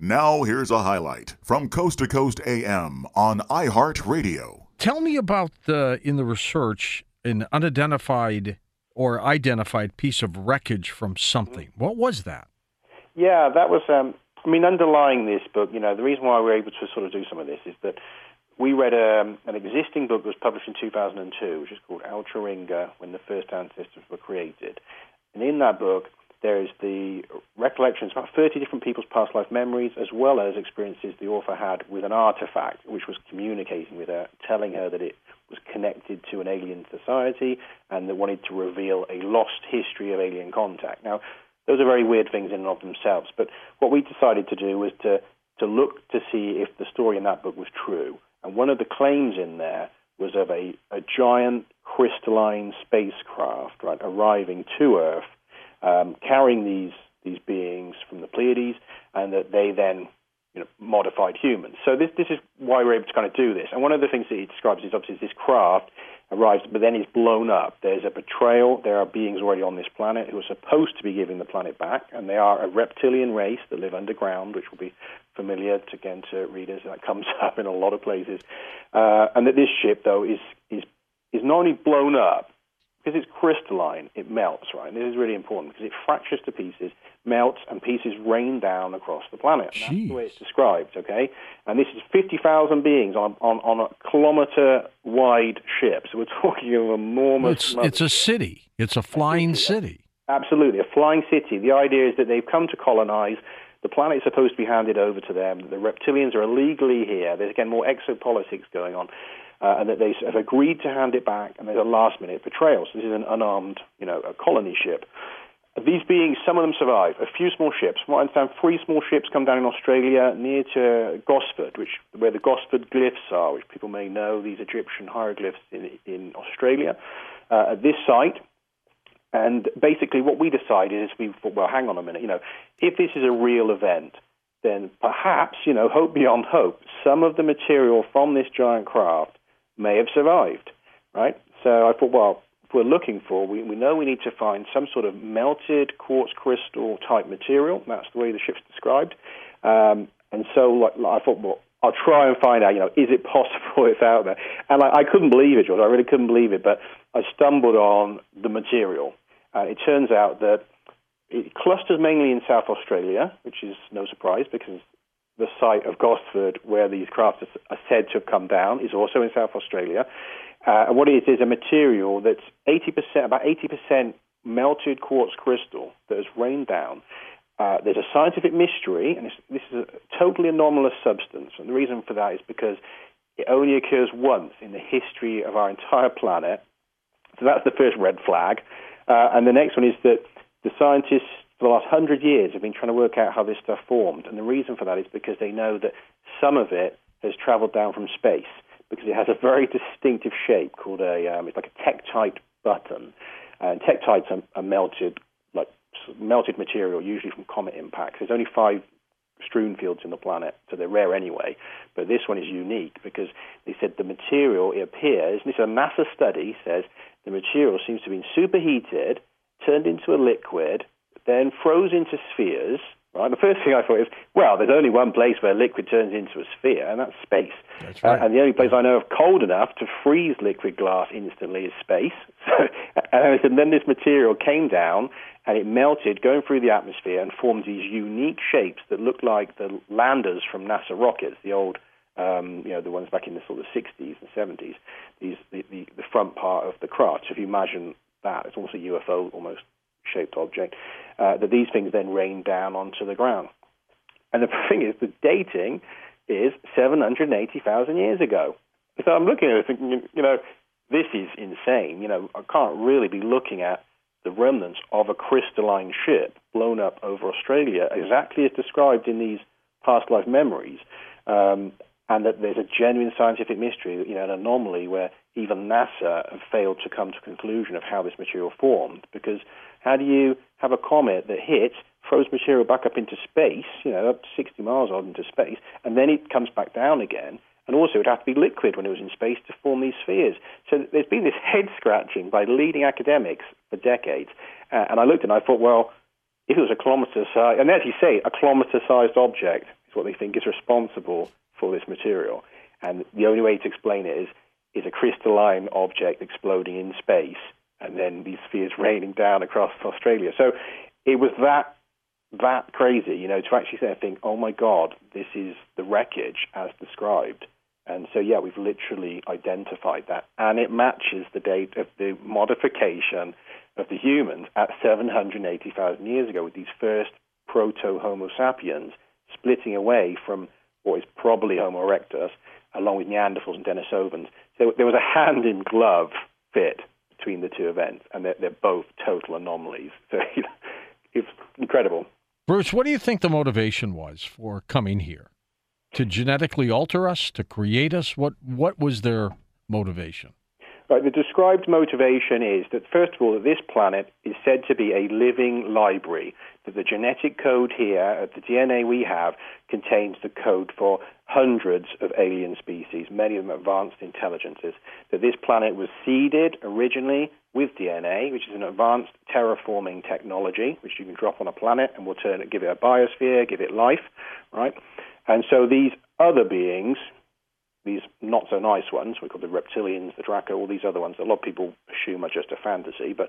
Now, here's a highlight from Coast to Coast AM on iHeartRadio. Tell me about the in the research an unidentified or identified piece of wreckage from something. What was that? Yeah, that was. Um, I mean, underlying this book, you know, the reason why we're able to sort of do some of this is that we read um, an existing book that was published in 2002, which is called Alcheringa, when the first ancestors were created. And in that book, there is the recollections about 30 different people's past life memories, as well as experiences the author had with an artifact, which was communicating with her, telling her that it was connected to an alien society and that wanted to reveal a lost history of alien contact. Now, those are very weird things in and of themselves, but what we decided to do was to, to look to see if the story in that book was true. And one of the claims in there was of a, a giant crystalline spacecraft, right, arriving to Earth um, carrying these these beings from the Pleiades, and that they then you know, modified humans. So this this is why we're able to kind of do this. And one of the things that he describes is obviously this craft arrives, but then is blown up. There's a betrayal. There are beings already on this planet who are supposed to be giving the planet back, and they are a reptilian race that live underground, which will be familiar to, again to readers. That comes up in a lot of places. Uh, and that this ship, though, is is is not only blown up, because it's crystalline, it melts, right? And this is really important because it fractures to pieces, melts, and pieces rain down across the planet. That's the way it's described, okay? And this is 50,000 beings on, on, on a kilometer wide ship. So we're talking of enormous. It's, it's a city, it's a flying city. Absolutely, a flying city. The idea is that they've come to colonize. The planet planet's supposed to be handed over to them. The reptilians are illegally here. There's, again, more exopolitics going on uh, and that they have agreed to hand it back, and there's a last-minute betrayal. So this is an unarmed, you know, a colony ship. These beings, some of them survive. A few small ships. From what I understand, three small ships come down in Australia near to Gosford, which where the Gosford glyphs are, which people may know. These Egyptian hieroglyphs in in Australia. Uh, at this site, and basically, what we decided is we thought, well, hang on a minute, you know, if this is a real event, then perhaps, you know, hope beyond hope, some of the material from this giant craft may have survived, right? So I thought, well, if we're looking for, we, we know we need to find some sort of melted quartz crystal type material. That's the way the ship's described. Um, and so like, like, I thought, well, I'll try and find out, you know, is it possible it's out there? And I, I couldn't believe it, George. I really couldn't believe it. But I stumbled on the material. Uh, it turns out that it clusters mainly in South Australia, which is no surprise because the site of Gosford, where these crafts are said to have come down, is also in South Australia. Uh, and what it is is a material that's 80%, about 80% melted quartz crystal that has rained down. Uh, there's a scientific mystery, and this is a totally anomalous substance. And the reason for that is because it only occurs once in the history of our entire planet. So that's the first red flag. Uh, and the next one is that the scientists for the last hundred years have been trying to work out how this stuff formed. And the reason for that is because they know that some of it has traveled down from space because it has a very distinctive shape called a, um, it's like a tektite button. And tektites are, are melted, like melted material, usually from comet impacts. There's only five strewn fields in the planet, so they're rare anyway. But this one is unique because they said the material, it appears, and this is a NASA study, says the material seems to have been superheated, turned into a liquid, then froze into spheres. Right. The first thing I thought is, well, there's only one place where liquid turns into a sphere, and that's space. That's right. Uh, and the only place I know of cold enough to freeze liquid glass instantly is space. So, and then this material came down and it melted, going through the atmosphere, and formed these unique shapes that looked like the landers from NASA rockets, the old, um, you know, the ones back in the sort of 60s and 70s. These the, the, the front part of the craft. So if you imagine that, it's almost a UFO almost shaped object, uh, that these things then rain down onto the ground. And the thing is, the dating is 780,000 years ago. So I'm looking at it thinking, you know, this is insane. You know, I can't really be looking at the remnants of a crystalline ship blown up over Australia, exactly as described in these past life memories. Um, and that there's a genuine scientific mystery, you know, an anomaly where even NASA have failed to come to a conclusion of how this material formed. Because how do you have a comet that hits, throws material back up into space, you know, up to 60 miles odd into space, and then it comes back down again? And also, it would have to be liquid when it was in space to form these spheres. So there's been this head scratching by leading academics for decades. Uh, and I looked and I thought, well, if it was a kilometre size, and as you say, a kilometre sized object is what they think is responsible for this material. And the only way to explain it is, is a crystalline object exploding in space and then these spheres raining down across Australia. So it was that that crazy, you know, to actually say, I think, oh my God, this is the wreckage as described. And so, yeah, we've literally identified that. And it matches the date of the modification of the humans at 780,000 years ago with these first proto Homo sapiens splitting away from what is probably Homo erectus along with Neanderthals and Denisovans. So there was a hand in glove fit between the two events, and they're, they're both total anomalies. So it's incredible. Bruce, what do you think the motivation was for coming here? to genetically alter us, to create us? What what was their motivation? Right, the described motivation is that first of all, that this planet is said to be a living library. That the genetic code here, uh, the DNA we have, contains the code for hundreds of alien species, many of them advanced intelligences. That this planet was seeded originally with DNA, which is an advanced terraforming technology, which you can drop on a planet and will turn it, give it a biosphere, give it life, right? And so these other beings, these not so nice ones, we call the reptilians, the Draco, all these other ones, that a lot of people assume are just a fantasy, but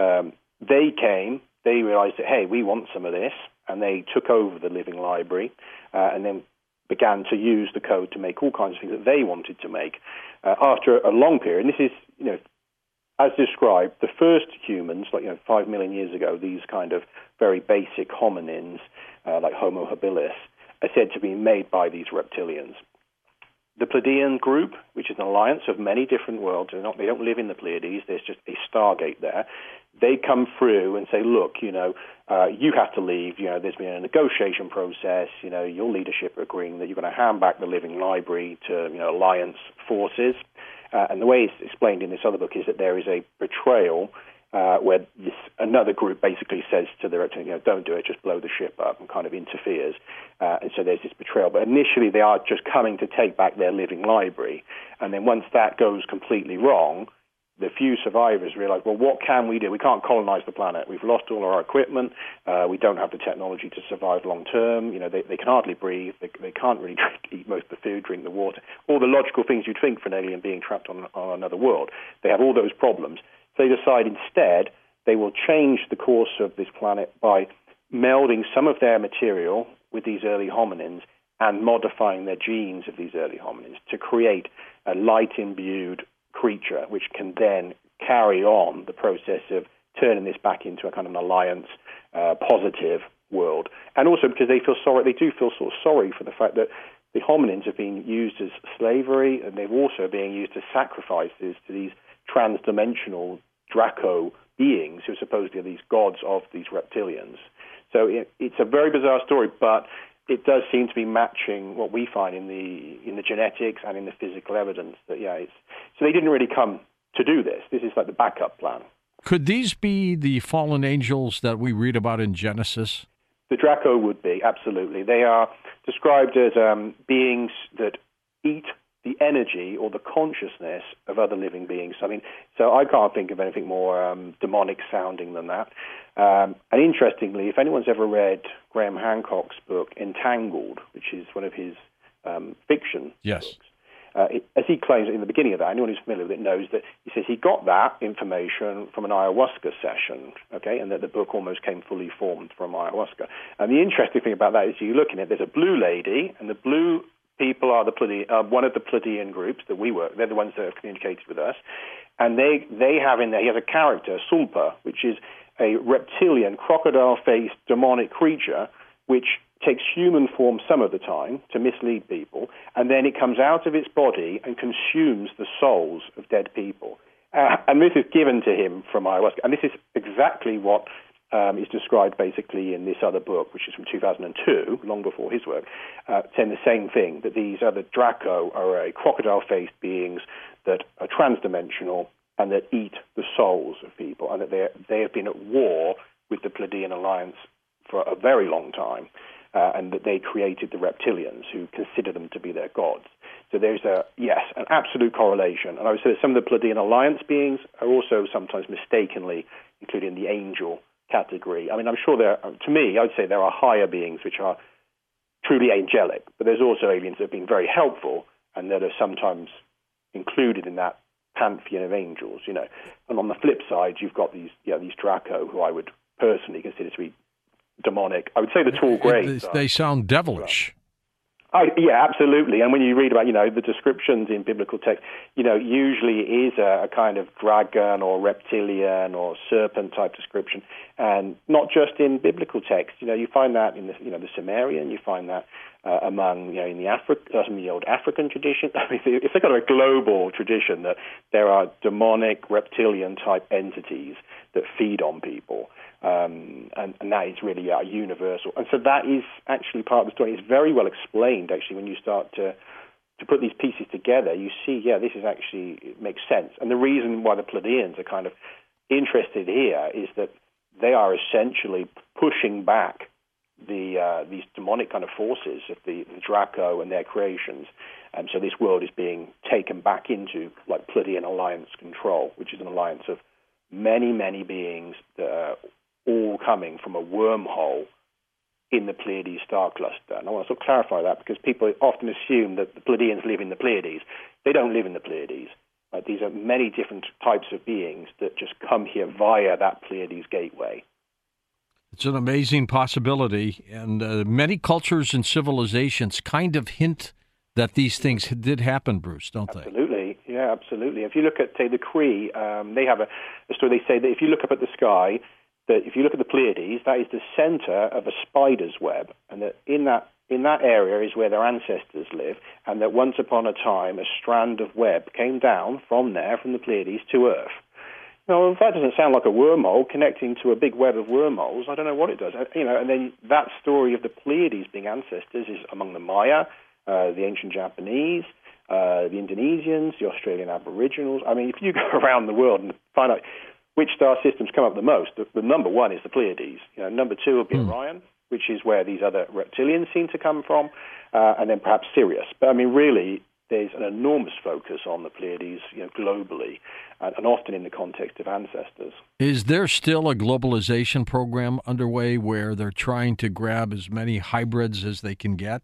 um, they came, they realized that, hey, we want some of this, and they took over the living library uh, and then began to use the code to make all kinds of things that they wanted to make. Uh, after a long period, and this is, you know, as described, the first humans, like you know, five million years ago, these kind of very basic hominins, uh, like Homo habilis, are said to be made by these reptilians. The Pleiadian group, which is an alliance of many different worlds, not, they don't live in the Pleiades, there's just a stargate there. They come through and say, look, you know, uh, you have to leave. You know, there's been a negotiation process. You know, your leadership agreeing that you're going to hand back the living library to, you know, alliance forces. Uh, and the way it's explained in this other book is that there is a betrayal uh, where this, another group basically says to the director, you know, don't do it, just blow the ship up, and kind of interferes. Uh, and so there's this betrayal. But initially, they are just coming to take back their living library, and then once that goes completely wrong, the few survivors realize, well, what can we do? We can't colonize the planet. We've lost all our equipment. Uh, we don't have the technology to survive long term. You know, they, they can hardly breathe. They, they can't really drink, eat most of the food, drink the water. All the logical things you'd think for an alien being trapped on, on another world. They have all those problems. They decide instead they will change the course of this planet by melding some of their material with these early hominins and modifying their genes of these early hominins to create a light imbued creature which can then carry on the process of turning this back into a kind of an alliance uh, positive world. And also because they feel sorry, they do feel sort of sorry for the fact that the hominins have been used as slavery and they're also being used as sacrifices to these trans-dimensional Draco beings who are supposedly these gods of these reptilians. So it, it's a very bizarre story, but it does seem to be matching what we find in the in the genetics and in the physical evidence. That yeah, it's, so they didn't really come to do this. This is like the backup plan. Could these be the fallen angels that we read about in Genesis? The Draco would be absolutely. They are described as um, beings that eat the energy or the consciousness of other living beings. I mean, so I can't think of anything more um, demonic sounding than that. Um, and interestingly, if anyone's ever read Graham Hancock's book Entangled, which is one of his um, fiction yes. books, uh, it, as he claims in the beginning of that, anyone who's familiar with it knows that he says he got that information from an ayahuasca session, okay, and that the book almost came fully formed from ayahuasca. And the interesting thing about that is you look in it, there's a blue lady, and the blue people are the uh, one of the Pleiadian groups that we work. They're the ones that have communicated with us, and they they have in there. He has a character, Sulpa, which is a reptilian, crocodile-faced, demonic creature, which takes human form some of the time to mislead people, and then it comes out of its body and consumes the souls of dead people. Uh, and this is given to him from ayahuasca, and this is exactly what um, is described basically in this other book, which is from 2002, long before his work, uh, saying the same thing that these other Draco are a crocodile faced beings that are transdimensional and that eat the souls of people, and that they have been at war with the Pleiadian Alliance for a very long time, uh, and that they created the reptilians who consider them to be their gods. So there's a yes, an absolute correlation. And I would say that some of the Pleiadian Alliance beings are also sometimes mistakenly included in the angel category. I mean, I'm sure there. To me, I'd say there are higher beings which are truly angelic, but there's also aliens that have been very helpful and that are sometimes included in that pantheon of angels. You know, and on the flip side, you've got these, you know, these Draco, who I would personally consider to be demonic. I would say the tall greys. They, they sound devilish. I, yeah, absolutely. And when you read about, you know, the descriptions in biblical text, you know, usually it is a, a kind of dragon or reptilian or serpent type description, and not just in biblical text. You know, you find that in the, you know, the Sumerian. You find that uh, among, you know, in the Afri- uh, in the old African tradition. I mean, it's a kind of a global tradition that there are demonic reptilian type entities that feed on people. Um, and, and, that is really uh, universal. And so that is actually part of the story. It's very well explained, actually, when you start to to put these pieces together. You see, yeah, this is actually it makes sense. And the reason why the Pleiadians are kind of interested here is that they are essentially pushing back the uh, these demonic kind of forces of the, the Draco and their creations. And so this world is being taken back into like Pleiadian alliance control, which is an alliance of many, many beings that are all coming from a wormhole in the Pleiades star cluster. And I want to sort of clarify that because people often assume that the Pleiadians live in the Pleiades. They don't live in the Pleiades. Right? These are many different types of beings that just come here via that Pleiades gateway. It's an amazing possibility, and uh, many cultures and civilizations kind of hint that these things did happen, Bruce, don't absolutely. they? Absolutely, yeah, absolutely. If you look at, say, the Cree, um, they have a, a story. They say that if you look up at the sky, that if you look at the Pleiades, that is the center of a spider's web, and that in that in that area is where their ancestors live, and that once upon a time a strand of web came down from there, from the Pleiades, to Earth. Now, if that doesn't sound like a wormhole connecting to a big web of wormholes, I don't know what it does. You know, and then that story of the Pleiades being ancestors is among the Maya, uh, the ancient Japanese, uh, the Indonesians, the Australian Aboriginals. I mean, if you go around the world and find out which star systems come up the most? The, the number one is the Pleiades. You know, number two would be mm. Orion, which is where these other reptilians seem to come from, uh, and then perhaps Sirius. But I mean, really, there's an enormous focus on the Pleiades, you know, globally, and, and, often in the context of ancestors. Is there still a globalization program underway where they're trying to grab as many hybrids as they can get?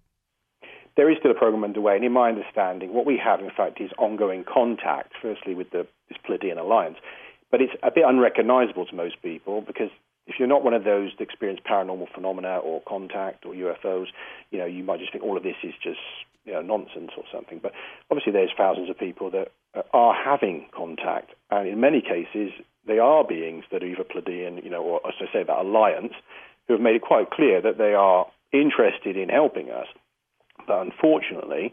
There is still a program underway, and in my understanding, what we have, in fact, is ongoing contact. Firstly, with the this Pleiadian alliance, but it's a bit unrecognizable to most people because if you're not one of those that experience paranormal phenomena or contact or UFOs, you know, you might just think all of this is just you know, nonsense or something. But obviously, there's thousands of people that are having contact, and in many cases, they are beings that are either Pleiadian, you know, or as I say, that alliance, who have made it quite clear that they are interested in helping us. But unfortunately,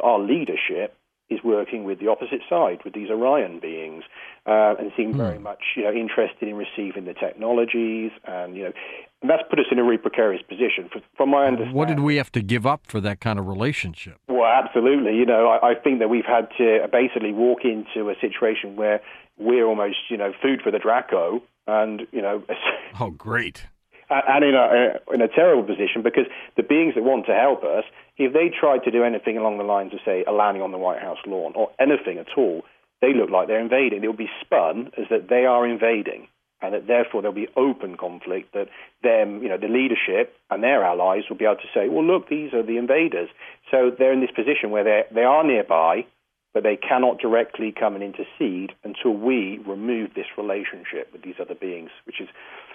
our leadership is working with the opposite side, with these Orion beings, uh, and seem very hmm. much you know interested in receiving the technologies, and you know, and that's put us in a really precarious position. For, from my understanding, what did we have to give up for that kind of relationship? Well, absolutely. You know, I, I think that we've had to basically walk into a situation where we're almost you know food for the Draco, and you know. oh, great and in a, in a terrible position because the beings that want to help us, if they tried to do anything along the lines of, say, a landing on the White House lawn or anything at all, they look like they're invading. It will be spun as that they are invading, and that therefore there'll be open conflict. That them, you know, the leadership and their allies will be able to say, "Well, look, these are the invaders." So they're in this position where they they are nearby, but they cannot directly come and intercede until we remove this relationship with these other beings, which is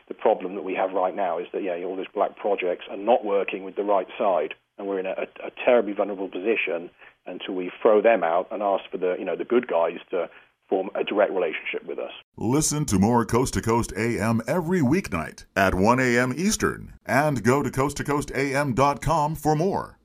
the problem that we have right now is that yeah, all these black projects are not working with the right side, and we're in a, a, a terribly vulnerable position until we throw them out and ask for the you know the good guys to form a direct relationship with us. Listen to more Coast to Coast AM every weeknight at 1 a.m. Eastern, and go to coasttocoastam.com for more.